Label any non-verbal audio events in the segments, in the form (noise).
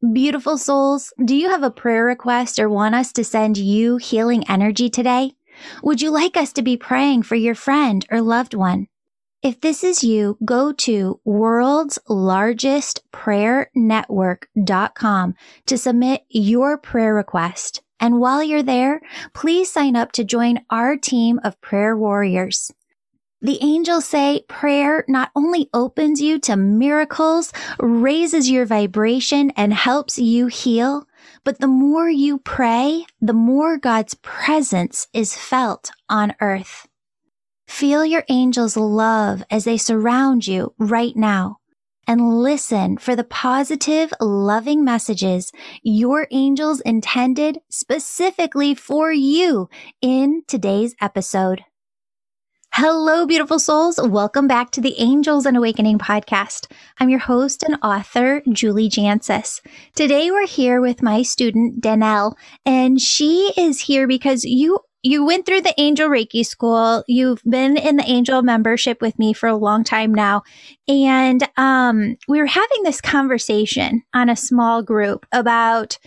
Beautiful souls, do you have a prayer request or want us to send you healing energy today? Would you like us to be praying for your friend or loved one? If this is you, go to worldslargestprayernetwork.com to submit your prayer request. And while you're there, please sign up to join our team of prayer warriors. The angels say prayer not only opens you to miracles, raises your vibration, and helps you heal, but the more you pray, the more God's presence is felt on earth. Feel your angels' love as they surround you right now and listen for the positive, loving messages your angels intended specifically for you in today's episode. Hello, beautiful souls. Welcome back to the Angels and Awakening podcast. I'm your host and author, Julie Jancius. Today we're here with my student, Danelle, and she is here because you you went through the angel reiki school you've been in the angel membership with me for a long time now and um, we were having this conversation on a small group about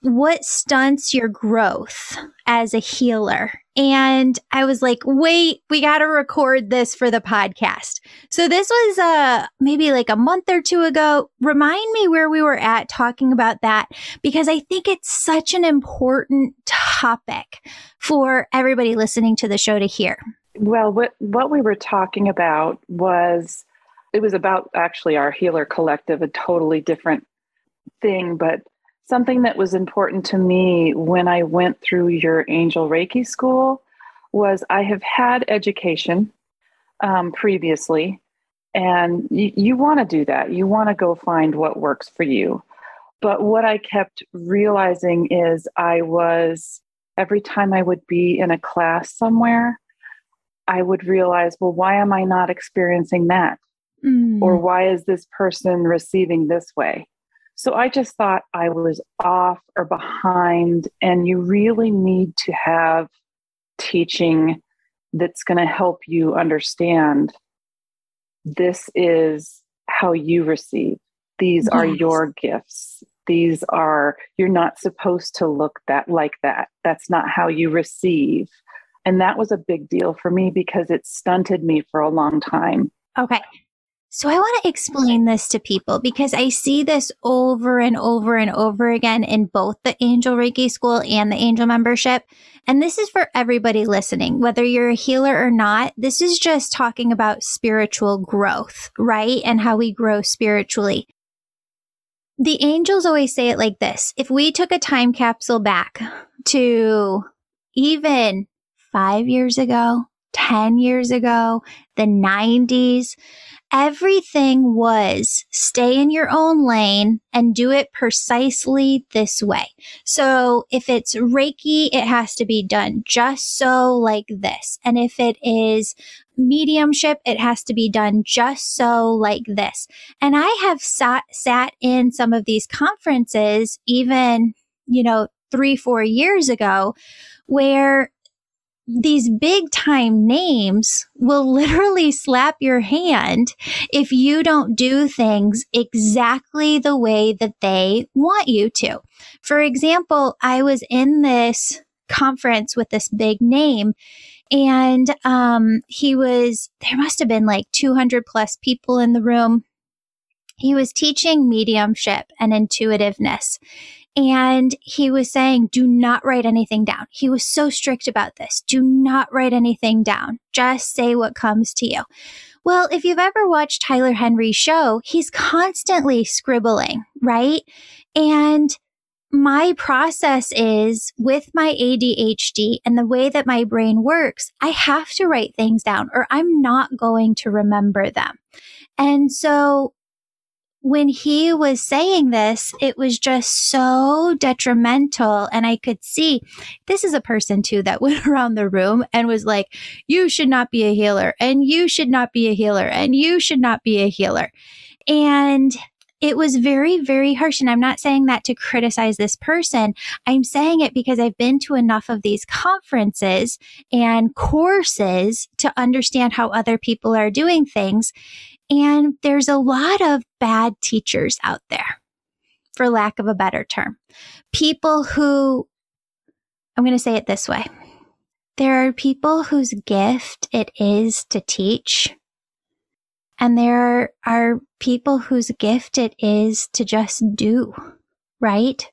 what stunts your growth as a healer and I was like, wait, we got to record this for the podcast. So this was uh maybe like a month or two ago. Remind me where we were at talking about that because I think it's such an important topic for everybody listening to the show to hear. Well, what what we were talking about was it was about actually our healer collective, a totally different thing, but something that was important to me when I went through your angel Reiki school was I have had education um, previously, and y- you want to do that. You want to go find what works for you. But what I kept realizing is I was, every time I would be in a class somewhere, I would realize, well, why am I not experiencing that? Mm. Or why is this person receiving this way? So I just thought I was off or behind, and you really need to have teaching that's going to help you understand this is how you receive. These yes. are your gifts. These are, you're not supposed to look that like that. That's not how you receive. And that was a big deal for me because it stunted me for a long time. Okay. So I want to explain this to people because I see this over and over and over again in both the Angel Reiki School and the Angel membership. And this is for everybody listening, whether you're a healer or not. This is just talking about spiritual growth, right? And how we grow spiritually. The angels always say it like this. If we took a time capsule back to even five years ago, 10 years ago, the 90s, everything was stay in your own lane and do it precisely this way. So if it's Reiki, it has to be done just so like this. And if it is mediumship, it has to be done just so like this. And I have sat, sat in some of these conferences, even, you know, three, four years ago, where these big time names will literally slap your hand if you don't do things exactly the way that they want you to. For example, I was in this conference with this big name and um, he was there must have been like 200 plus people in the room he was teaching mediumship and intuitiveness and he was saying, do not write anything down. He was so strict about this. Do not write anything down. Just say what comes to you. Well, if you've ever watched Tyler Henry's show, he's constantly scribbling, right? And my process is with my ADHD and the way that my brain works, I have to write things down or I'm not going to remember them. And so when he was saying this, it was just so detrimental. And I could see this is a person too that (laughs) went around the room and was like, you should not be a healer and you should not be a healer and you should not be a healer. And it was very, very harsh. And I'm not saying that to criticize this person. I'm saying it because I've been to enough of these conferences and courses to understand how other people are doing things. And there's a lot of bad teachers out there. for lack of a better term. People who, I'm going to say it this way. There are people whose gift it is to teach. And there are people whose gift it is to just do, right?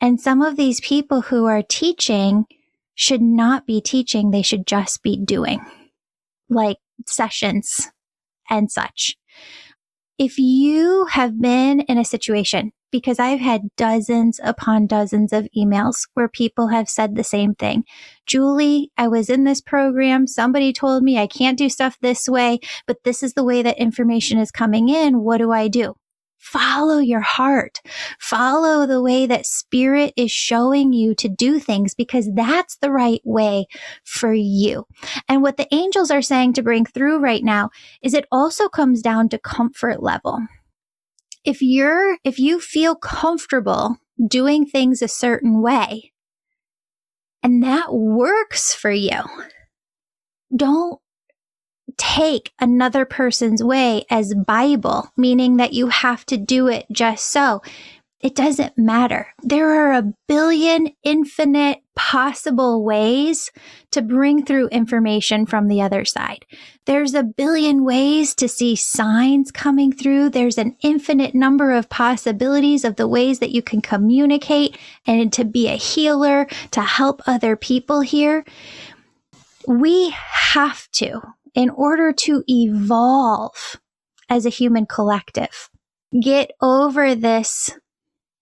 And some of these people who are teaching should not be teaching. They should just be doing like sessions and such. If you have been in a situation, because I've had dozens upon dozens of emails where people have said the same thing. Julie, I was in this program. Somebody told me I can't do stuff this way, but this is the way that information is coming in. What do I do? Follow your heart. Follow the way that spirit is showing you to do things because that's the right way for you. And what the angels are saying to bring through right now is it also comes down to comfort level. If you're, if you feel comfortable doing things a certain way and that works for you, don't take another person's way as Bible, meaning that you have to do it just so. It doesn't matter. There are a billion infinite possible ways to bring through information from the other side. There's a billion ways to see signs coming through. There's an infinite number of possibilities of the ways that you can communicate and to be a healer, to help other people here. We have to in order to evolve as a human collective, get over this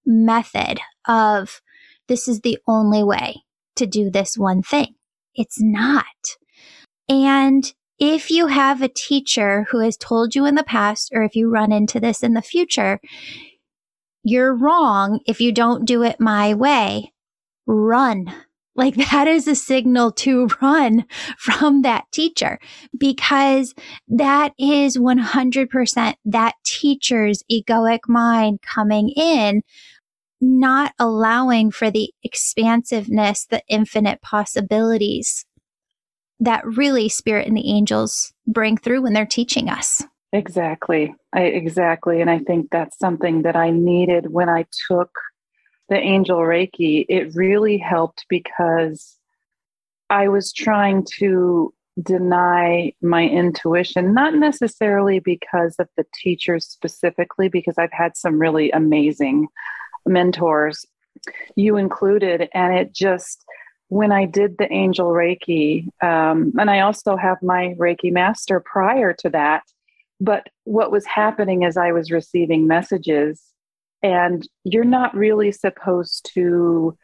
method of this is the only way to do this one thing. It's not. And if you have a teacher who has told you in the past, or if you run into this in the future, you're wrong if you don't do it my way, run like that is a signal to (laughs) run from that teacher because that is 100% that teacher's egoic mind coming in, not allowing for the expansiveness, the infinite possibilities that really spirit and the angels bring through when they're teaching us. Exactly. I, exactly. And I think that's something that I needed when I took the angel Reiki, it really helped because I was trying to deny my intuition, not necessarily because of the teachers specifically, because I've had some really amazing mentors, you included, and it just, when I did the angel Reiki, um, and I also have my Reiki master prior to that. But what was happening as I was receiving messages and you're not really supposed to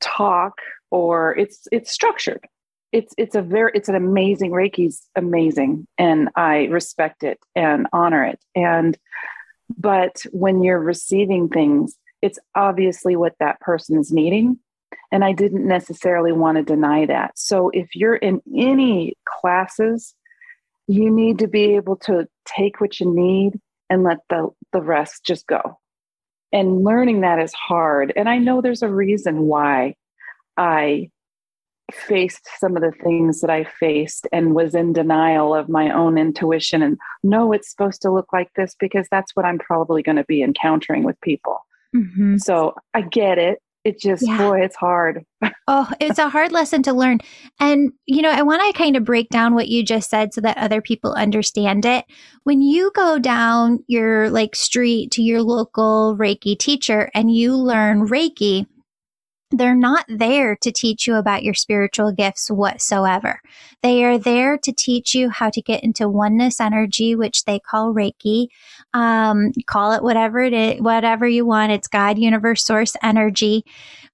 talk or it's it's structured. It's it's a very it's an amazing reiki's amazing and i respect it and honor it. And but when you're receiving things it's obviously what that person is needing. And i didn't necessarily want to deny that. So if you're in any classes you need to be able to take what you need and let the the rest just go and learning that is hard. And I know there's a reason why I faced some of the things that I faced and was in denial of my own intuition and no, it's supposed to look like this because that's what I'm probably going to be encountering with people. Mm-hmm. So I get it it just yeah. boy it's hard. (laughs) Oh it's a hard lesson to learn. And you know i want to kind of break down what you just said so that other people understand it. When you go down your like street to your local reiki teacher and you learn reiki they're not there to teach you about your spiritual gifts whatsoever. They are there to teach you how to get into oneness energy, which they call Reiki. Um, call it whatever it is, whatever you want. It's God, universe, source energy.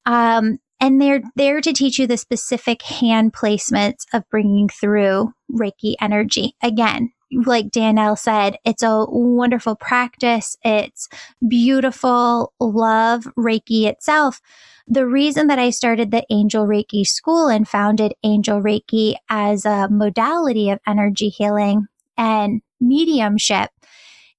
Um, and they're there to teach you the specific hand placements of bringing through Reiki energy. Again, like Danelle said, it's a wonderful practice. It's beautiful. Love Reiki itself. The reason that I started the Angel Reiki school and founded Angel Reiki as a modality of energy healing and mediumship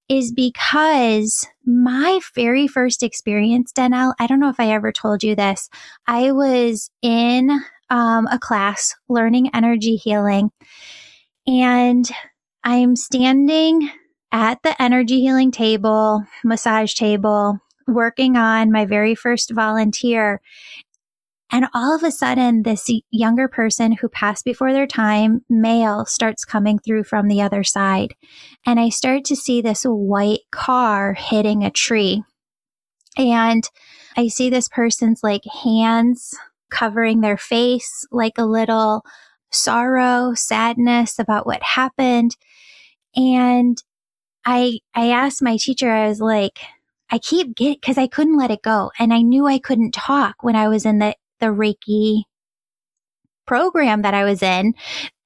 is because my very first experience, Danelle, I don't know if I ever told you this. I was in um, a class learning energy healing and I'm standing at the energy healing table, massage table, working on my very first volunteer. And all of a sudden, this younger person who passed before their time, male, starts coming through from the other side. And I start to see this white car hitting a tree. And I see this person's like hands covering their face, like a little sorrow, sadness about what happened. And I, I asked my teacher, I was like, I keep getting, cause I couldn't let it go. And I knew I couldn't talk when I was in the, the Reiki program that I was in.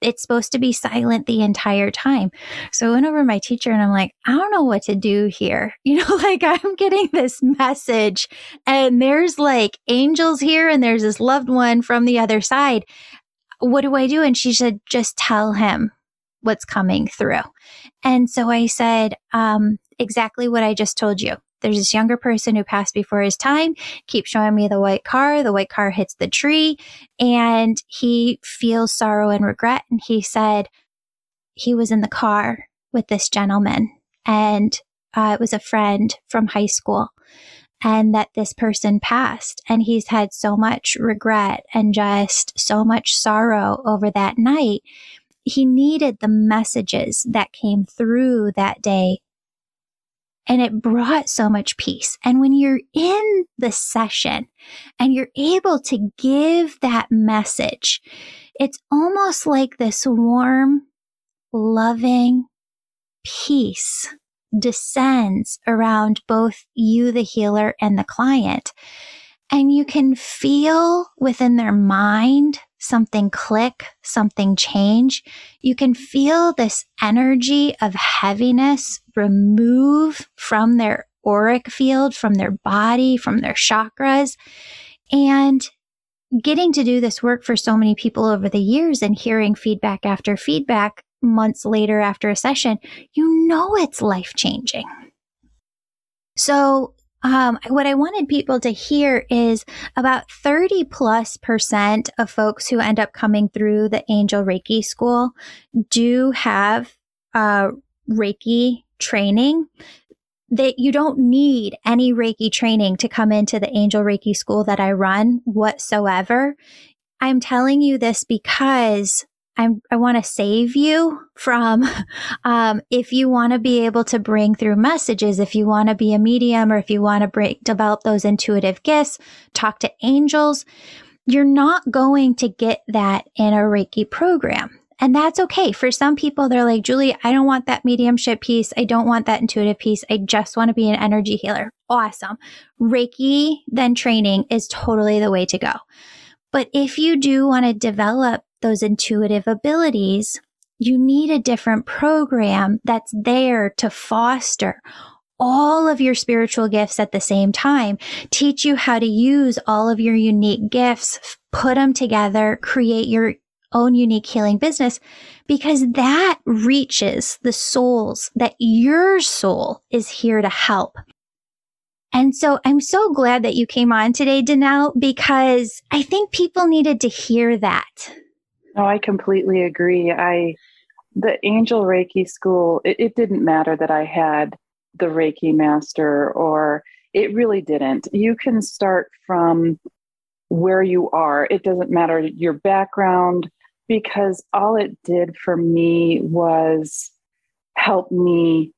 It's supposed to be silent the entire time. So I went over to my teacher and I'm like, I don't know what to do here. (laughs) You know, like I'm getting this message and there's like angels here and there's this loved one from the other side. What do I do? And she said, just tell him what's coming through. And so I said, um, exactly what I just told you. There's this younger person who passed before his time, keeps showing me the white car. The white car hits the tree and he feels sorrow and regret. And he said he was in the car with this gentleman and uh, it was a friend from high school and that this person passed and he's had so much regret and just so much sorrow over that night. He needed the messages that came through that day and it brought so much peace. And when you're in the session and you're able to give that message, it's almost like this warm, loving peace descends around both you, the healer, and the client. And you can feel within their mind something click, something change. You can feel this energy of heaviness remove from their auric field, from their body, from their chakras. And getting to do this work for so many people over the years and hearing feedback after feedback months later after a session, you know it's life changing. So um, what I wanted people to hear is about 30 plus percent of folks who end up coming through the Angel Reiki school do have uh, Reiki training. That you don't need any Reiki training to come into the Angel Reiki school that I run whatsoever. I'm telling you this because I'm, I want to save you from, (laughs) um, if you want to be able to bring through messages, if you want to be a medium or if you want to break, develop those intuitive gifts, talk to angels, you're not going to get that in a Reiki program. And that's okay. For some people, they're like, Julie, I don't want that mediumship piece. I don't want that intuitive piece. I just want to be an energy healer. Awesome. Reiki, then training is totally the way to go. But if you do want to develop those intuitive abilities, you need a different program that's there to foster all of your spiritual gifts at the same time, teach you how to use all of your unique gifts, put them together, create your own unique healing business because that reaches the souls that your soul is here to help. And so I'm so glad that you came on today, Danelle, because I think people needed to hear that. No, I completely agree. I the Angel Reiki school, it, it didn't matter that I had the Reiki master or it really didn't. You can start from where you are. It doesn't matter your background because all it did for me was help me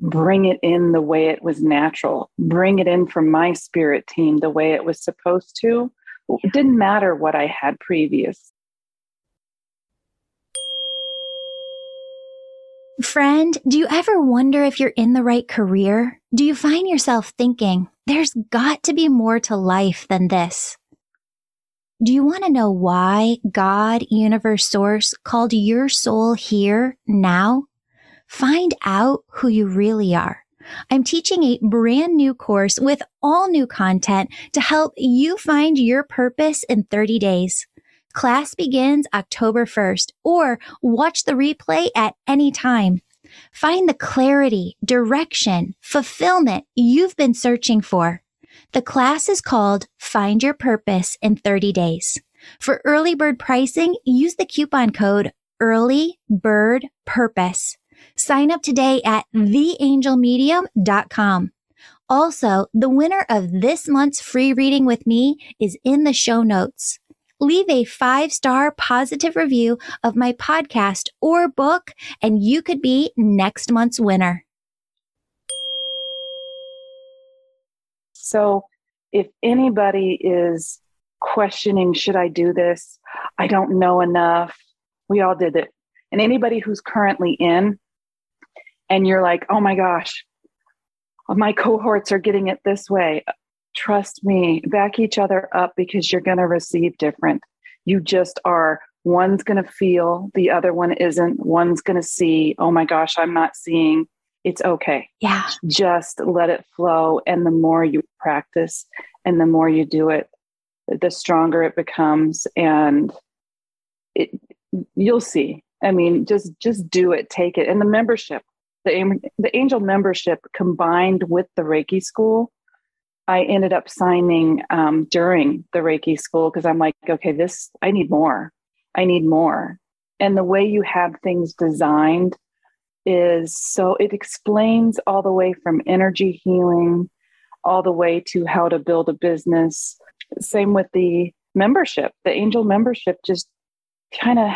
bring it in the way it was natural, bring it in from my spirit team the way it was supposed to. It didn't matter what I had previous. Friend, do you ever wonder if you're in the right career? Do you find yourself thinking, there's got to be more to life than this? Do you want to know why God, universe, source called your soul here now? Find out who you really are. I'm teaching a brand new course with all new content to help you find your purpose in 30 days. Class begins October 1st or watch the replay at any time. Find the clarity, direction, fulfillment you've been searching for. The class is called Find Your Purpose in 30 Days. For early bird pricing, use the coupon code Early Bird Purpose. Sign up today at theangelmedium.com. Also, the winner of this month's free reading with me is in the show notes. Leave a five star positive review of my podcast or book, and you could be next month's winner. So, if anybody is questioning, should I do this? I don't know enough. We all did it. And anybody who's currently in, and you're like, oh my gosh, my cohorts are getting it this way. Trust me, back each other up because you're going to receive different. You just are. One's going to feel, the other one isn't. One's going to see, oh my gosh, I'm not seeing. It's okay. Yeah. Just let it flow. And the more you practice and the more you do it, the stronger it becomes. And it, you'll see. I mean, just just do it, take it. And the membership, the, the angel membership combined with the Reiki school, I ended up signing um, during the Reiki school because I'm like, okay, this, I need more. I need more. And the way you have things designed is so it explains all the way from energy healing all the way to how to build a business. Same with the membership. The angel membership just kind of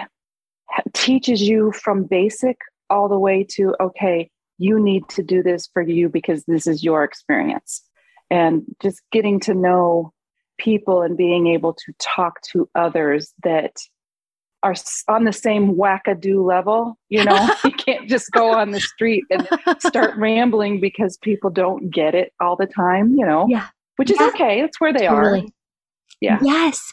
teaches you from basic all the way to okay you need to do this for you because this is your experience and just getting to know people and being able to talk to others that are on the same wackadoo level you know? (laughs) You can't just go on the street and start (laughs) rambling because people don't get it all the time you know? Yeah. Which is yeah. okay. That's where they totally. are yeah. Yes.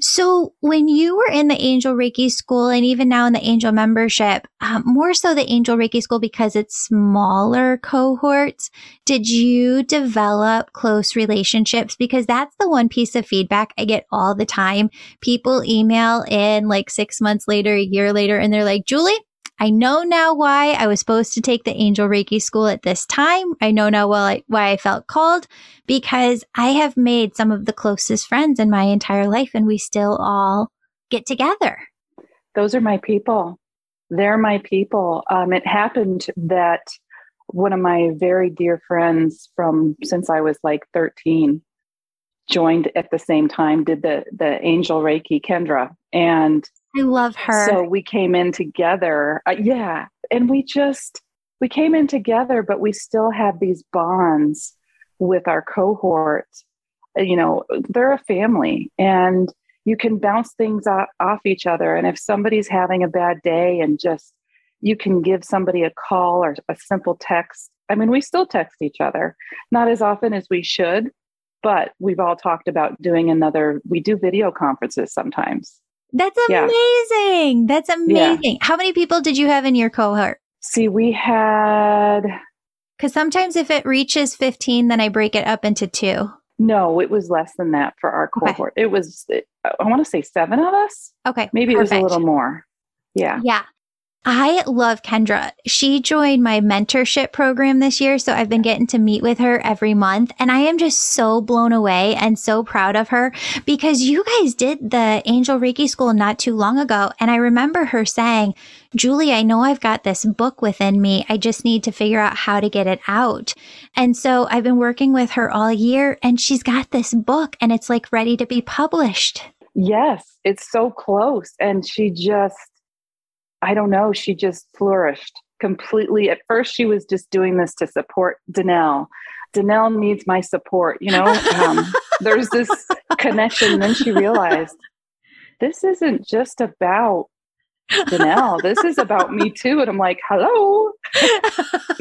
So when you were in the Angel Reiki school and even now in the Angel membership, um, more so the Angel Reiki school because it's smaller cohorts, did you develop close relationships? Because that's the one piece of feedback I get all the time. People email in like six months later, a year later, and they're like, Julie, I know now why I was supposed to take the Angel Reiki school at this time. I know now why I felt called because I have made some of the closest friends in my entire life and we still all get together. Those are my people. They're my people. Um, it happened that one of my very dear friends from since I was like 13 joined at the same time, did the, the Angel Reiki Kendra. And I love her. So we came in together. Uh, yeah. And we just, we came in together, but we still have these bonds with our cohort. Uh, you know, they're a family and you can bounce things off, off each other. And if somebody's having a bad day and just, you can give somebody a call or a simple text. I mean, we still text each other, not as often as we should, but we've all talked about doing another, we do video conferences sometimes that's amazing. Yeah. That's amazing. Yeah. How many people did you have in your cohort? See, we had. Because sometimes if it reaches 15, then I break it up into two. No, it was less than that for our cohort. Okay. It was, I want to say seven of us. Okay. Maybe perfect. it was a little more. Yeah. Yeah. I love Kendra. She joined my mentorship program this year. So I've been getting to meet with her every month. And I am just so blown away and so proud of her because you guys did the Angel Reiki school not too long ago. And I remember her saying, Julie, I know I've got this book within me. I just need to figure out how to get it out. And so I've been working with her all year and she's got this book and it's like ready to be published. Yes, it's so close. And she just, I don't know, she just flourished completely. At first, she was just doing this to support Danelle. Danelle needs my support, you know? (laughs) Um, there's this connection. Then she realized this isn't just about Danelle. This is about me too. And I'm like, hello. (laughs)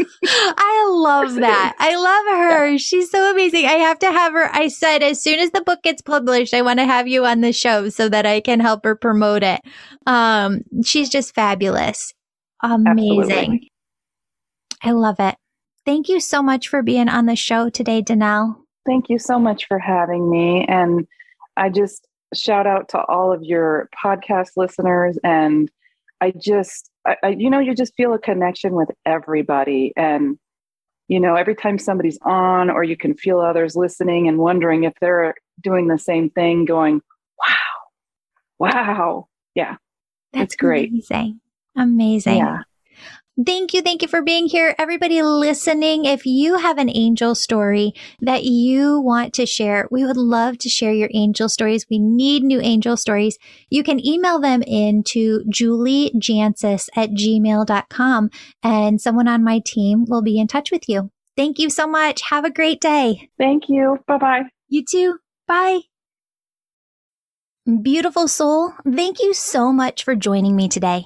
Love (laughs) that. I love her. Yeah. She's so amazing. I have to have her. I said, as soon as the book gets published, I want to have you on the show so that I can help her promote it. Um, she's just fabulous. Amazing. Absolutely. I love it. Thank you so much for being on the show today, Danelle. Thank you so much for having me. And I just shout out to all of your podcast listeners and I just, I, I, you know, you just feel a connection with everybody. And, you know, every time somebody's on, or you can feel others listening and wondering if they're doing the same thing, going, wow, wow. Yeah. That's it's great. Amazing. Amazing. Yeah. Thank you. Thank you for being here. Everybody listening, if you have an angel story that you want to share, we would love to share your angel stories. We need new angel stories. You can email them in to juliejancius at gmail.com and someone on my team will be in touch with you. Thank you so much. Have a great day. Thank you. Bye bye. You too. Bye. Beautiful soul, thank you so much for joining me today.